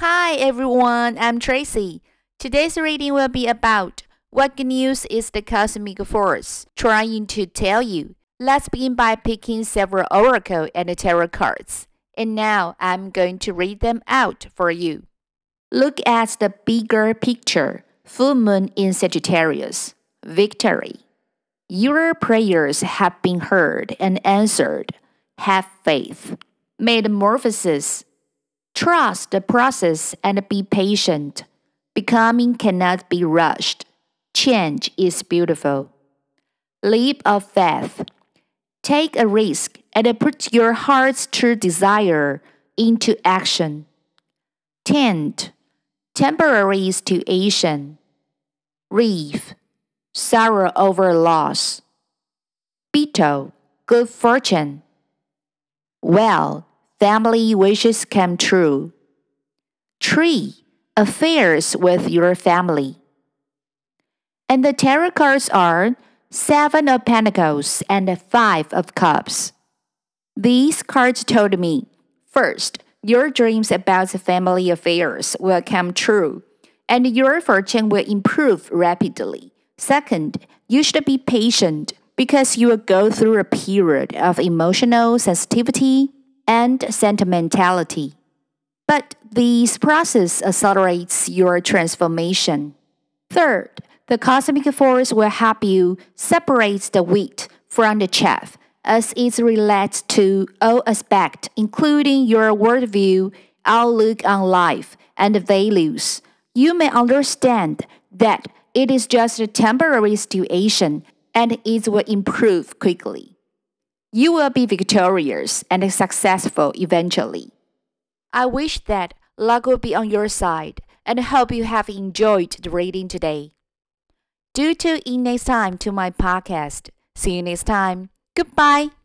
Hi everyone, I'm Tracy. Today's reading will be about what news is the cosmic force trying to tell you. Let's begin by picking several oracle and tarot cards. And now I'm going to read them out for you. Look at the bigger picture. Full moon in Sagittarius. Victory. Your prayers have been heard and answered. Have faith. Metamorphosis. Trust the process and be patient. Becoming cannot be rushed. Change is beautiful. Leap of faith. Take a risk and put your heart's true desire into action. Tent. Temporary situation. Reef. Sorrow over loss. Beetle. Good fortune. Well, family wishes come true. Tree, affairs with your family. And the tarot cards are Seven of Pentacles and Five of Cups. These cards told me first, your dreams about family affairs will come true, and your fortune will improve rapidly. Second, you should be patient because you will go through a period of emotional sensitivity and sentimentality. But this process accelerates your transformation. Third, the cosmic force will help you separate the wheat from the chaff as it relates to all aspects, including your worldview, outlook on life, and values. You may understand that it is just a temporary situation and it will improve quickly. You will be victorious and successful eventually. I wish that luck will be on your side and hope you have enjoyed the reading today. Do tune in next time to my podcast. See you next time. Goodbye.